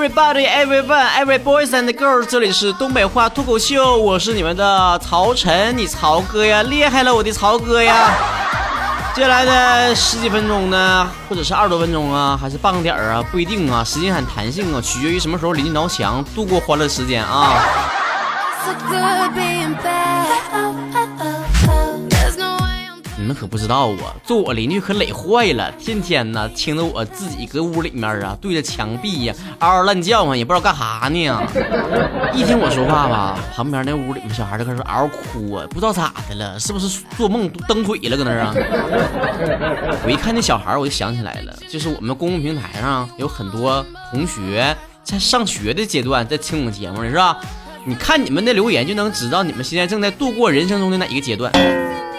Everybody, everyone, every boys and girls，这里是东北话脱口秀，我是你们的曹晨，你曹哥呀，厉害了，我的曹哥呀！接下来的十几分钟呢，或者是二十多分钟啊，还是半个点儿啊，不一定啊，时间很弹性啊，取决于什么时候临近挠墙，度过欢乐时间啊。你们可不知道啊，做我邻居可累坏了，天天呢听着我自己搁屋里面啊，对着墙壁呀嗷嗷乱叫啊，也不知道干啥呢。一听我说话吧，旁边那屋里面小孩就开始嗷嗷哭啊，不知道咋的了，是不是做梦蹬腿了搁那儿啊？我一看那小孩，我就想起来了，就是我们公共平台上有很多同学在上学的阶段在听我们节目呢，是吧？你看你们的留言就能知道你们现在正在度过人生中的哪一个阶段。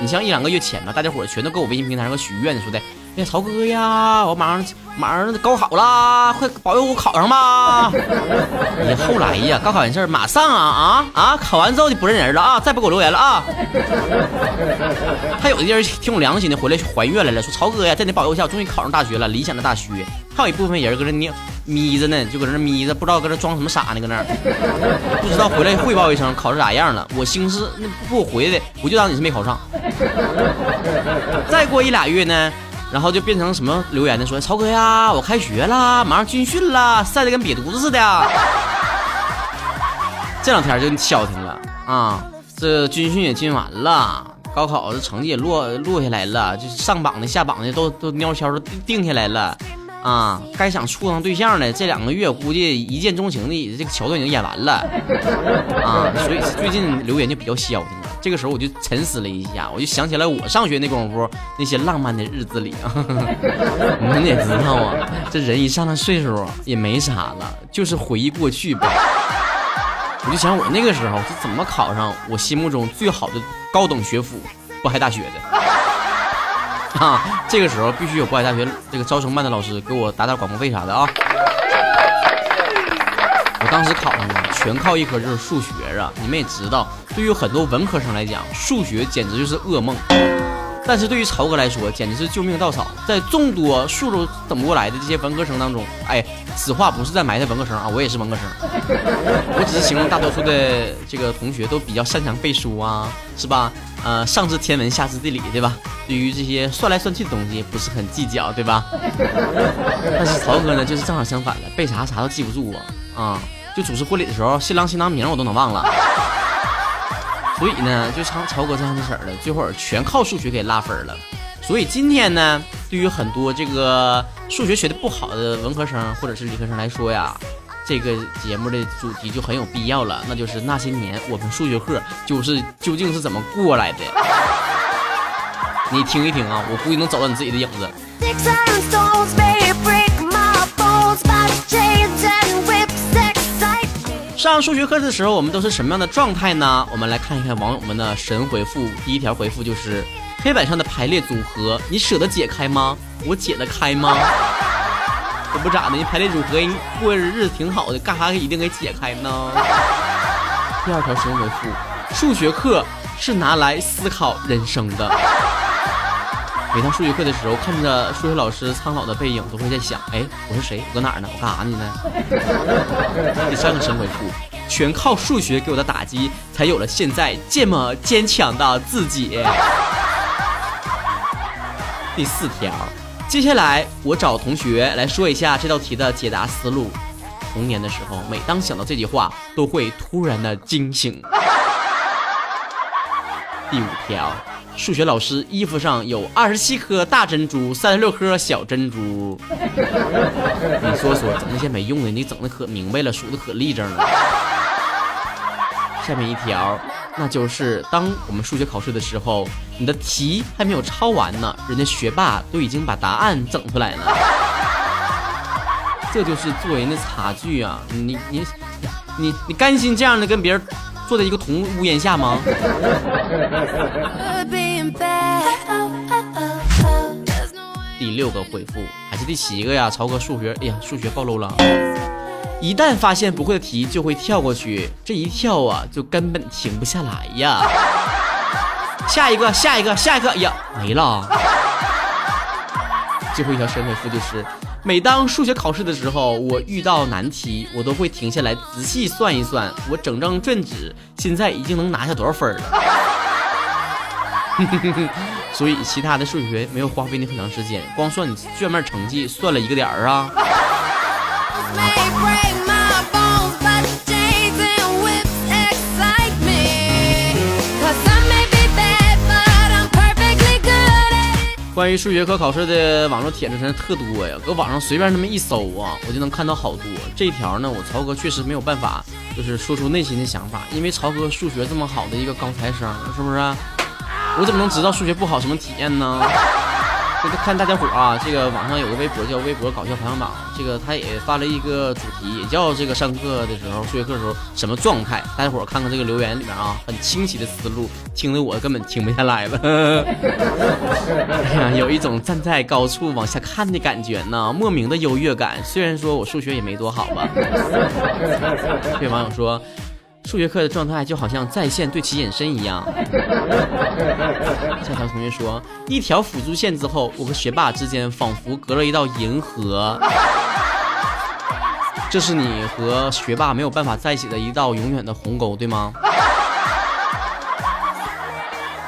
你像一两个月前吧，大家伙全都搁我微信平台上许愿说的，哎，曹哥呀，我马上马上高考啦，快保佑我考上吧！你后来呀，高考完事儿马上啊啊啊，考完之后就不认人了啊，再不给我留言了啊！还有的人挺有良心的，回来还愿来了，说曹哥呀，在你保佑下，我终于考上大学了，理想的大学。还有一部分人搁这眯眯着呢，就搁这眯着，不知道搁这装什么傻呢，搁那儿不知道回来汇报一声考试咋样了。我心思那不回的，我就当你是没考上。再过一俩月呢，然后就变成什么留言的？说超哥呀，我开学啦，马上军训啦，晒得跟瘪犊子似的。这两天就消停了啊，这军训也进完了，高考这成绩也落落下来了，就是上榜的下榜的都都尿悄的定下来了。啊，该想处上对象的这两个月，估计一见钟情的这个桥段已经演完了 啊，所以最近留言就比较消停了。这个时候我就沉思了一下，我就想起来我上学那功夫那些浪漫的日子里啊，你们也知道啊，这人一上了岁数也没啥了，就是回忆过去呗。我就想我那个时候是怎么考上我心目中最好的高等学府——渤海大学的。啊，这个时候必须有渤海大学这个招生办的老师给我打点广告费啥的啊！我当时考上了，全靠一科就是数学啊！你们也知道，对于很多文科生来讲，数学简直就是噩梦。但是对于曹哥来说，简直是救命稻草。在众多数都等不过来的这些文科生当中，哎，此话不是在埋汰文科生啊，我也是文科生。我只是形容大多数的这个同学都比较擅长背书啊，是吧？呃，上知天文，下知地理，对吧？对于这些算来算去的东西，不是很计较，对吧？但是曹哥呢，就是正好相反了，背啥啥都记不住啊！啊，就主持婚礼的时候，新郎新娘名我都能忘了。所以呢，就像曹哥这样的事儿了，最后全靠数学给拉分了。所以今天呢，对于很多这个数学学的不好的文科生或者是理科生来说呀，这个节目的主题就很有必要了，那就是那些年我们数学课就是究竟是怎么过来的。你听一听啊，我估计能找到你自己的影子。上数学课的时候，我们都是什么样的状态呢？我们来看一看网友们的神回复。第一条回复就是黑板上的排列组合，你舍得解开吗？我解得开吗？可不咋的，你排列组合，你过日子挺好的，干啥一定给解开呢？第二条神回复，数学课是拿来思考人生的。每当数学课的时候，看着数学老师苍老的背影，都会在想：哎，我是谁？我搁哪儿呢？我干啥呢？第三 个神回复：全靠数学给我的打击，才有了现在这么坚强的自己。第四条，接下来我找同学来说一下这道题的解答思路。童年的时候，每当想到这句话，都会突然的惊醒。第五条。数学老师衣服上有二十七颗大珍珠，三十六颗小珍珠。你说说，整那些没用的，你整的可明白了，数的可立正了。下面一条，那就是当我们数学考试的时候，你的题还没有抄完呢，人家学霸都已经把答案整出来了。这就是做人的差距啊！你你你你甘心这样的跟别人？坐在一个同屋檐下吗？第六个回复还是第七个呀？曹哥数学，哎呀，数学暴露了。一旦发现不会的题，就会跳过去，这一跳啊，就根本停不下来呀。下一个，下一个，下一个，呀，没了。最后一条神回复就是，每当数学考试的时候，我遇到难题，我都会停下来仔细算一算，我整张卷纸现在已经能拿下多少分了。所以其他的数学没有花费你很长时间，光算你卷面成绩算了一个点儿啊。关于数学科考试的网络帖子真是特多呀，搁网上随便那么一搜啊，我就能看到好多。这一条呢，我曹哥确实没有办法，就是说出内心的想法，因为曹哥数学这么好的一个高材生，是不是？我怎么能知道数学不好什么体验呢？就看大家伙啊，这个网上有个微博叫微博搞笑排行榜，这个他也发了一个主题，也叫这个上课的时候数学课的时候什么状态？大家伙看看这个留言里面啊，很清晰的思路，听得我根本停不下来了。有一种站在高处往下看的感觉呢，莫名的优越感。虽然说我数学也没多好吧。这位网友说。数学课的状态就好像在线对其隐身一样。下条同学说，一条辅助线之后，我和学霸之间仿佛隔了一道银河。这是你和学霸没有办法在一起的一道永远的鸿沟，对吗？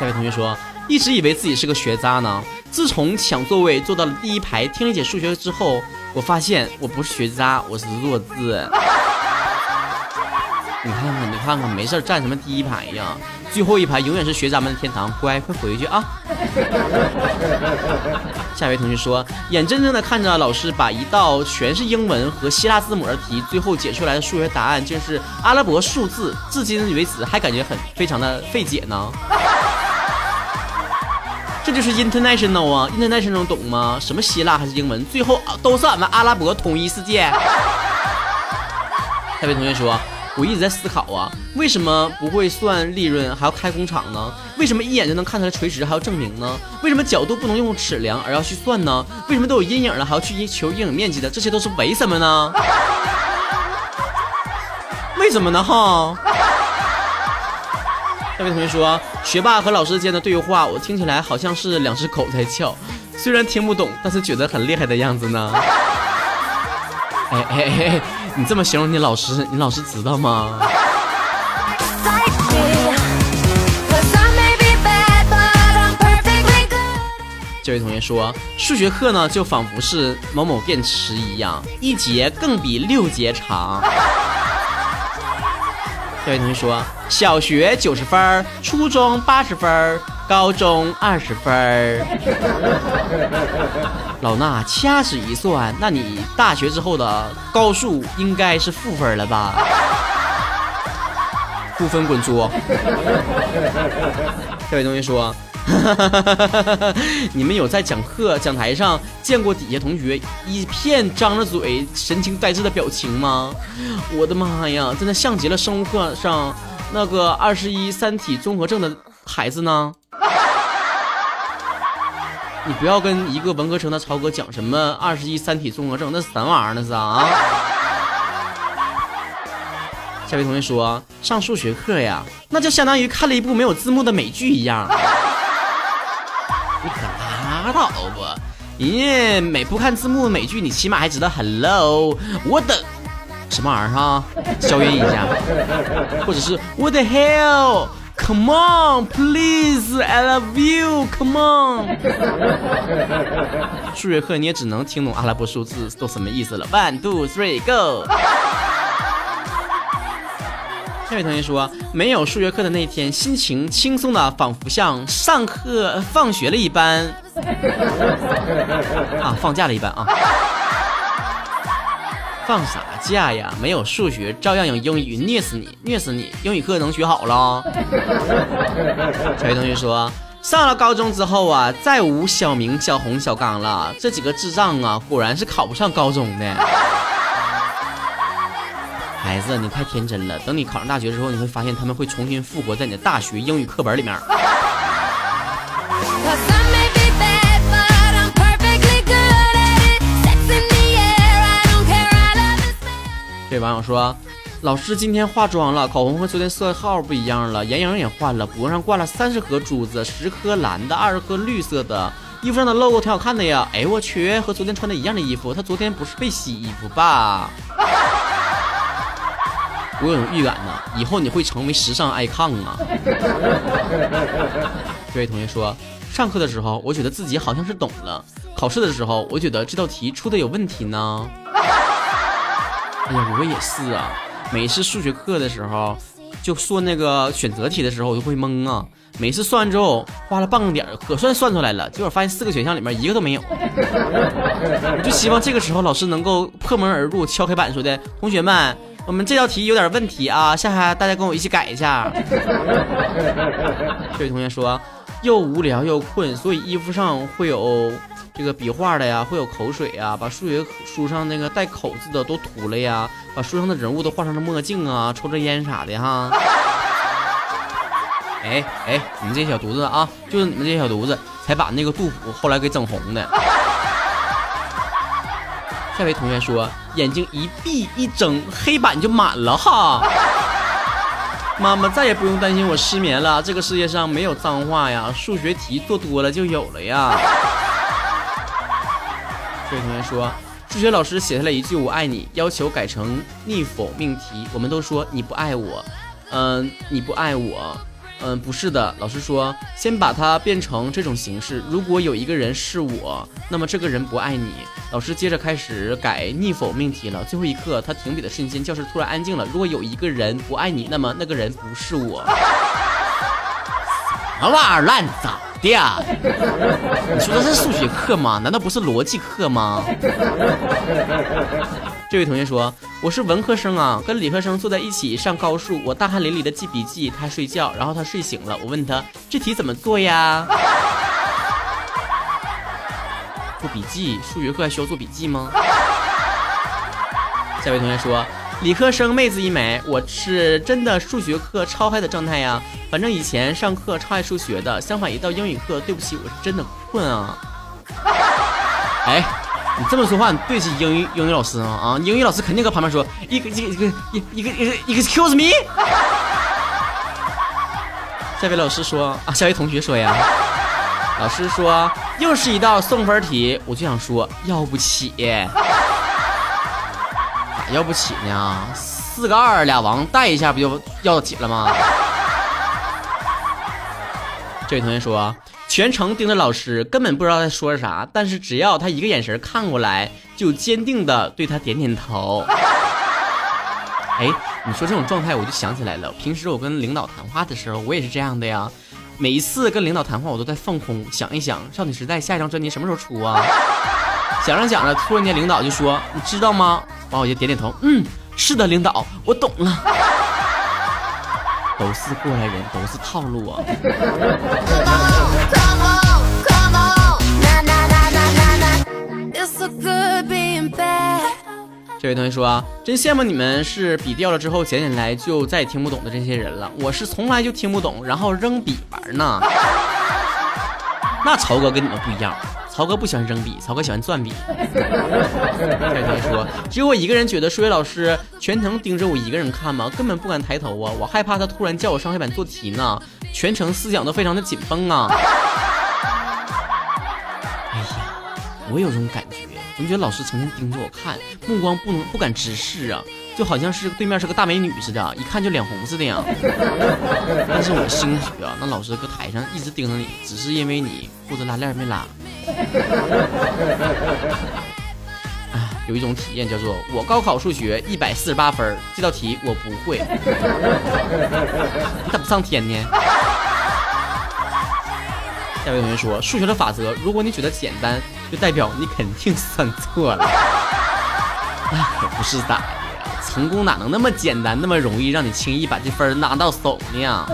下位同学说，一直以为自己是个学渣呢，自从抢座位坐到了第一排听一节数学之后，我发现我不是学渣，我是弱智。你看看，你看看，没事站什么第一排呀？最后一排永远是学渣们的天堂。乖，快回去啊！下一位同学说，眼睁睁的看着老师把一道全是英文和希腊字母的题，最后解出来的数学答案竟是阿拉伯数字，至今为止还感觉很非常的费解呢。这就是 international 啊，international 懂吗？什么希腊还是英文？最后都是俺们阿拉伯统一世界。下一位同学说。我一直在思考啊，为什么不会算利润还要开工厂呢？为什么一眼就能看出来垂直还要证明呢？为什么角度不能用尺量而要去算呢？为什么都有阴影了还要去求阴影面积的？这些都是为什么呢？为什么呢？哈！这位同学说，学霸和老师间的对话，我听起来好像是两只狗在叫，虽然听不懂，但是觉得很厉害的样子呢。哎哎哎！你这么形容你老师，你老师知道吗？这位同学说，数学课呢就仿佛是某某电池一样，一节更比六节长。这位同学说，小学九十分，初中八十分，高中二十分。老衲掐指一算，那你大学之后的高数应该是负分了吧？负分滚粗！这位同学说，你们有在讲课讲台上见过底下同学一片张着嘴、神情呆滞的表情吗？我的妈呀，真的像极了生物课上那个二十一三体综合症的孩子呢。你不要跟一个文科生的超哥讲什么二十一三体综合症，那是什么玩意儿？那是啊！下位同学说上数学课呀，那就相当于看了一部没有字幕的美剧一样。你可拉倒吧！人家每不看字幕的美剧，你起码还知道 Hello，我的什么玩意儿哈？消音一下，或者是 What the hell？Come on, please, I love you. Come on. 数学课你也只能听懂阿拉伯数字都什么意思了。One, two, three, go. 这位同学说，没有数学课的那天，心情轻松的仿佛像上课放学了一般。啊，放假了一般啊。放啥假呀？没有数学，照样有英语，虐死你，虐死你！英语课能学好了。小位同学说，上了高中之后啊，再无小明、小红、小刚了，这几个智障啊，果然是考不上高中的。孩子，你太天真了，等你考上大学之后，你会发现他们会重新复活在你的大学英语课本里面。网友说：“老师今天化妆了，口红和昨天色号不一样了，眼影也换了，脖子上挂了三十颗珠子，十颗蓝的，二十颗绿色的，衣服上的 logo 挺好看的呀。哎我去，和昨天穿的一样的衣服，他昨天不是被洗衣服吧？我有预感呢，以后你会成为时尚 icon 啊！这位同学说，上课的时候我觉得自己好像是懂了，考试的时候我觉得这道题出的有问题呢。哎呀，我也是啊，每次数学课的时候，就算那个选择题的时候，我就会懵啊。每次算完之后，花了半个点可算算出来了，结果发现四个选项里面一个都没有。我 就希望这个时候老师能够破门而入，敲黑板说的，同学们。我们这道题有点问题啊，下下大家跟我一起改一下。这位同学说，又无聊又困，所以衣服上会有这个笔画的呀，会有口水呀，把数学书上那个带口字的都涂了呀，把书上的人物都画成了墨镜啊，抽着烟啥的哈。哎哎，你们这些小犊子啊，就是你们这些小犊子才把那个杜甫后来给整红的。下位同学说：“眼睛一闭一睁，黑板就满了哈。”妈妈再也不用担心我失眠了。这个世界上没有脏话呀，数学题做多了就有了呀。这位同学说：“数学老师写下了一句‘我爱你’，要求改成逆否命题。我们都说你不爱我，嗯，你不爱我。”嗯，不是的，老师说，先把它变成这种形式。如果有一个人是我，那么这个人不爱你。老师接着开始改逆否命题了。最后一刻，他停笔的瞬间，教室突然安静了。如果有一个人不爱你，那么那个人不是我。什么玩意儿烂咋的？呀？你说的是数学课吗？难道不是逻辑课吗？这位同学说：“我是文科生啊，跟理科生坐在一起上高数，我大汗淋漓的记笔记，他睡觉，然后他睡醒了，我问他这题怎么做呀？做笔记，数学课还需要做笔记吗？”下位同学说：“理科生妹子一枚，我是真的数学课超嗨的状态呀，反正以前上课超爱数学的，相反一到英语课，对不起，我是真的困啊。”哎。你这么说话，你对得起英语英语老师吗？啊，英语老师肯定搁旁边说一个一个一个一个一个 excuse me。下位老师说啊，下位同学说呀，老师说又是一道送分题，我就想说要不起，咋要不起呢？四个二俩王带一下不就要得起了吗？这位同学说。全程盯着老师，根本不知道在说啥，但是只要他一个眼神看过来，就坚定的对他点点头。哎，你说这种状态，我就想起来了。平时我跟领导谈话的时候，我也是这样的呀。每一次跟领导谈话，我都在放空，想一想少女时代下一张专辑什么时候出啊？想着想着，突然间领导就说：“你知道吗？”完我就点点头，嗯，是的，领导，我懂了。都是过来人，都是套路啊。这位同学说，真羡慕你们是笔掉了之后捡起来就再也听不懂的这些人了。我是从来就听不懂，然后扔笔玩呢。那曹哥跟你们不一样，曹哥不喜欢扔笔，曹哥喜欢攥笔。这位同学说，只有我一个人觉得数学老师全程盯着我一个人看吗？根本不敢抬头啊，我害怕他突然叫我上黑板做题呢。全程思想都非常的紧绷啊。我有种感觉。总觉得老师成天盯着我看，目光不能不敢直视啊，就好像是对面是个大美女似的，一看就脸红似的呀。但是我兴许啊，那老师搁台上一直盯着你，只是因为你裤子拉链没拉。啊，有一种体验叫做我高考数学一百四十八分，这道题我不会。你咋不上天呢？下位同学说：“数学的法则，如果你觉得简单，就代表你肯定算错了。那 可不是咋的呀？成功哪能那么简单，那么容易让你轻易把这分拿到手呢？”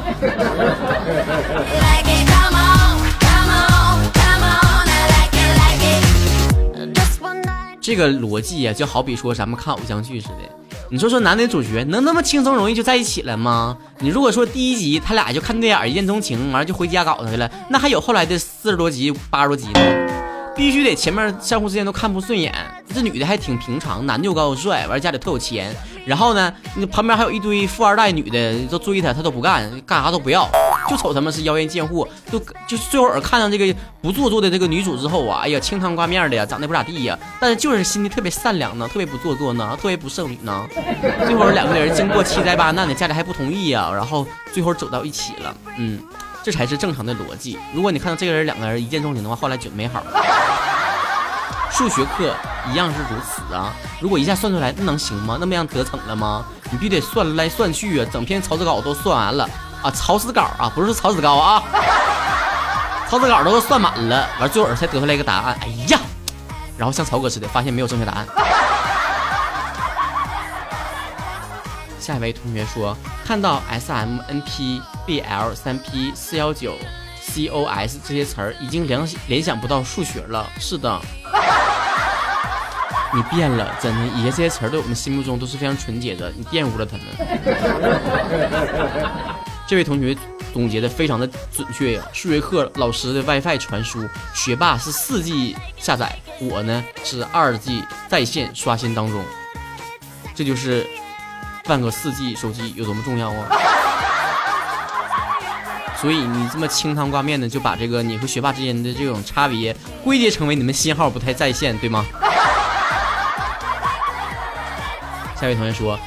这个逻辑呀，就好比说咱们看偶像剧似的。你说说男女主角能那么轻松容易就在一起了吗？你如果说第一集他俩就看电影一见钟情，完了就回家搞他去了，那还有后来的四十多集、八十多集呢？必须得前面相互之间都看不顺眼，这女的还挺平常，男的又高又帅，完了家里特有钱，然后呢，那旁边还有一堆富二代女的都追他，他都不干，干啥都不要，就瞅他们是妖艳贱货，就就最后看到这个不做作的这个女主之后啊，哎呀，清汤挂面的呀，长得不咋地呀，但是就是心里特别善良呢，特别不做作呢，特别不剩女呢。最后两个人经过七灾八难的，家里还不同意呀，然后最后走到一起了。嗯，这才是正常的逻辑。如果你看到这个人两个人一见钟情的话，后来就没好。数学课一样是如此啊！如果一下算出来，那能行吗？那么样得逞了吗？你必须得算来算去啊，整篇草纸稿都算完了啊，草纸稿啊，不是草纸膏啊，草纸稿都算满了，完最后才得出来一个答案。哎呀，然后像曹哥似的，发现没有正确答案。下一位同学说，看到 S M N P B L 三 P 四幺九 C O S 这些词儿，已经联联想不到数学了。是的。你变了，真的，以前这些词儿在我们心目中都是非常纯洁的，你玷污了他们。这位同学总结的非常的准确呀，数学课老师的 WiFi 传输，学霸是四 G 下载，我呢是二 G 在线刷新当中，这就是办个四 G 手机有多么重要啊！所以你这么清汤挂面的就把这个你和学霸之间的这种差别归结成为你们信号不太在线，对吗？下位同学说：“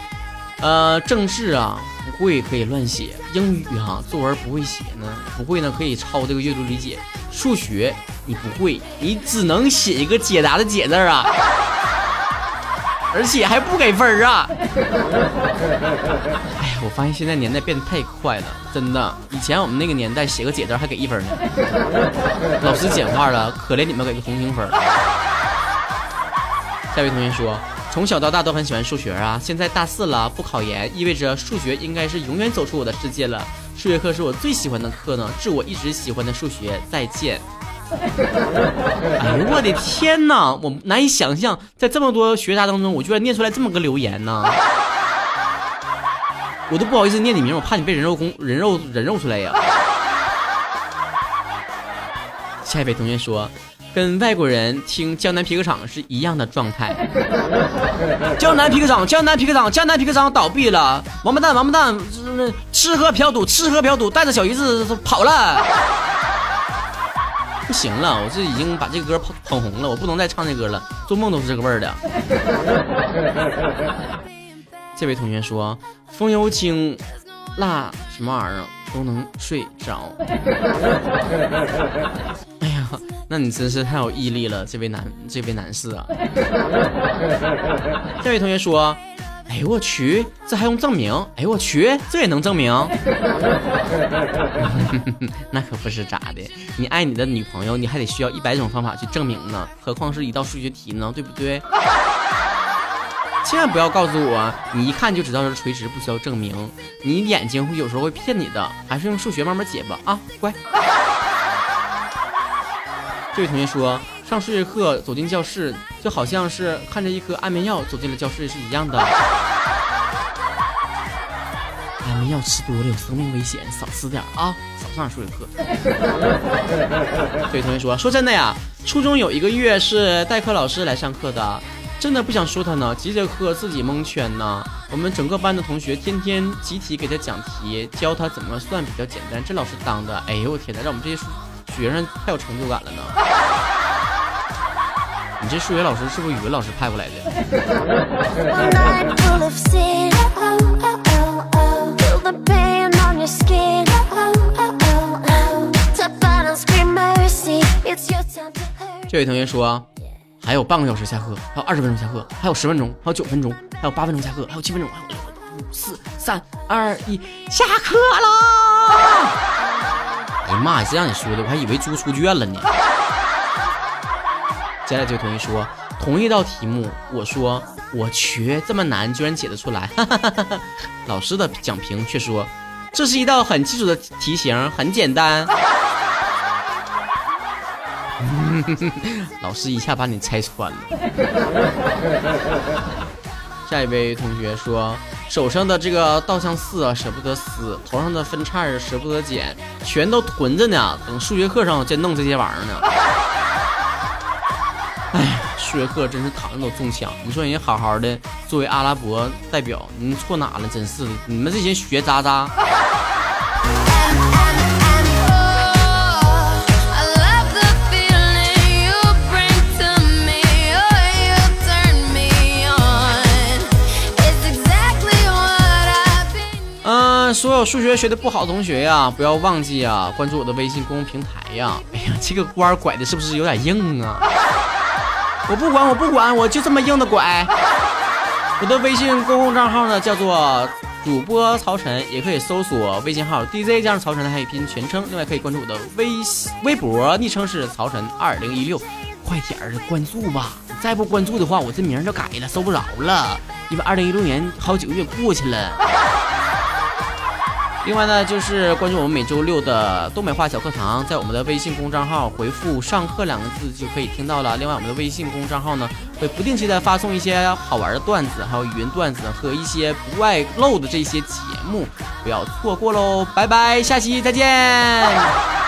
呃，政治啊不会可以乱写，英语哈作文不会写呢，不会呢可以抄这个阅读理解。数学你不会，你只能写一个解答的解字啊，而且还不给分啊！哎呀，我发现现在年代变得太快了，真的。以前我们那个年代写个解字还给一分呢，老师简化了，可怜你们给个同情分。”下位同学说。从小到大都很喜欢数学啊，现在大四了，不考研意味着数学应该是永远走出我的世界了。数学课是我最喜欢的课呢，致我一直喜欢的数学再见。哎呦我的天哪，我难以想象，在这么多学渣当中，我居然念出来这么个留言呢。我都不好意思念你名，我怕你被人肉攻人肉人肉出来呀。下一位同学说。跟外国人听江南皮革厂是一样的状态。江南皮革厂，江南皮革厂，江南皮革厂倒闭了，王八蛋，王八蛋，吃喝嫖赌，吃喝嫖赌，带着小姨子跑了。不行了，我这已经把这个歌捧捧红了，我不能再唱这歌了，做梦都是这个味儿的。这位同学说，风油精，辣什么玩意儿都能睡着。那你真是太有毅力了，这位男这位男士啊！这位同学说：“哎呦我去，这还用证明？哎呦我去，这也能证明？那可不是咋的，你爱你的女朋友，你还得需要一百种方法去证明呢，何况是一道数学题呢，对不对？千万不要告诉我，你一看就知道是垂直，不需要证明。你眼睛会有时候会骗你的，还是用数学慢慢解吧啊，乖。”这位同学说，上数学课走进教室，就好像是看着一颗安眠药走进了教室是一样的。安眠药吃多了有生命危险，少吃点啊，少上数学课。这位同学说，说真的呀，初中有一个月是代课老师来上课的，真的不想说他呢，几节课自己蒙圈呢。我们整个班的同学天天集体给他讲题，教他怎么算比较简单，这老师当的，哎呦我天哪，让我们这些数。学生太有成就感了呢！你这数学老师是不是语文老师派过来的？这位同学说，还有半个小时下课，还有二十分钟下课，还有十分钟，还有九分钟，还有八分钟下课，还有七分钟，还有五四三二一，下课了。哎呀妈呀！是让你说的，我还以为猪出圈了呢。接下来这位同学说，同一道题目，我说我去，这么难居然解得出来。老师的讲评却说，这是一道很基础的题型，很简单。老师一下把你拆穿了。下一位同学说。手上的这个稻香丝啊，舍不得撕；头上的分叉儿舍不得剪，全都囤着呢，等数学课上再弄这些玩意儿呢。哎，数学课真是躺着都中枪。你说人家好好的，作为阿拉伯代表，你错哪了？真是的，你们这些学渣渣。所有数学学的不好的同学呀，不要忘记啊，关注我的微信公众平台呀。哎呀，这个弯拐的是不是有点硬啊？我不管，我不管，我就这么硬的拐。我的微信公共账号呢，叫做主播曹晨，也可以搜索微信号 DJ 加上曹晨的汉语拼音全称。另外可以关注我的微微博，昵称是曹晨二零一六，快点儿关注吧！再不关注的话，我这名就改了，搜不着了。因为二零一六年好几个月过去了。另外呢，就是关注我们每周六的东北话小课堂，在我们的微信公账号回复“上课”两个字就可以听到了。另外，我们的微信公账号呢，会不定期的发送一些好玩的段子，还有语音段子和一些不外露的这些节目，不要错过喽！拜拜，下期再见。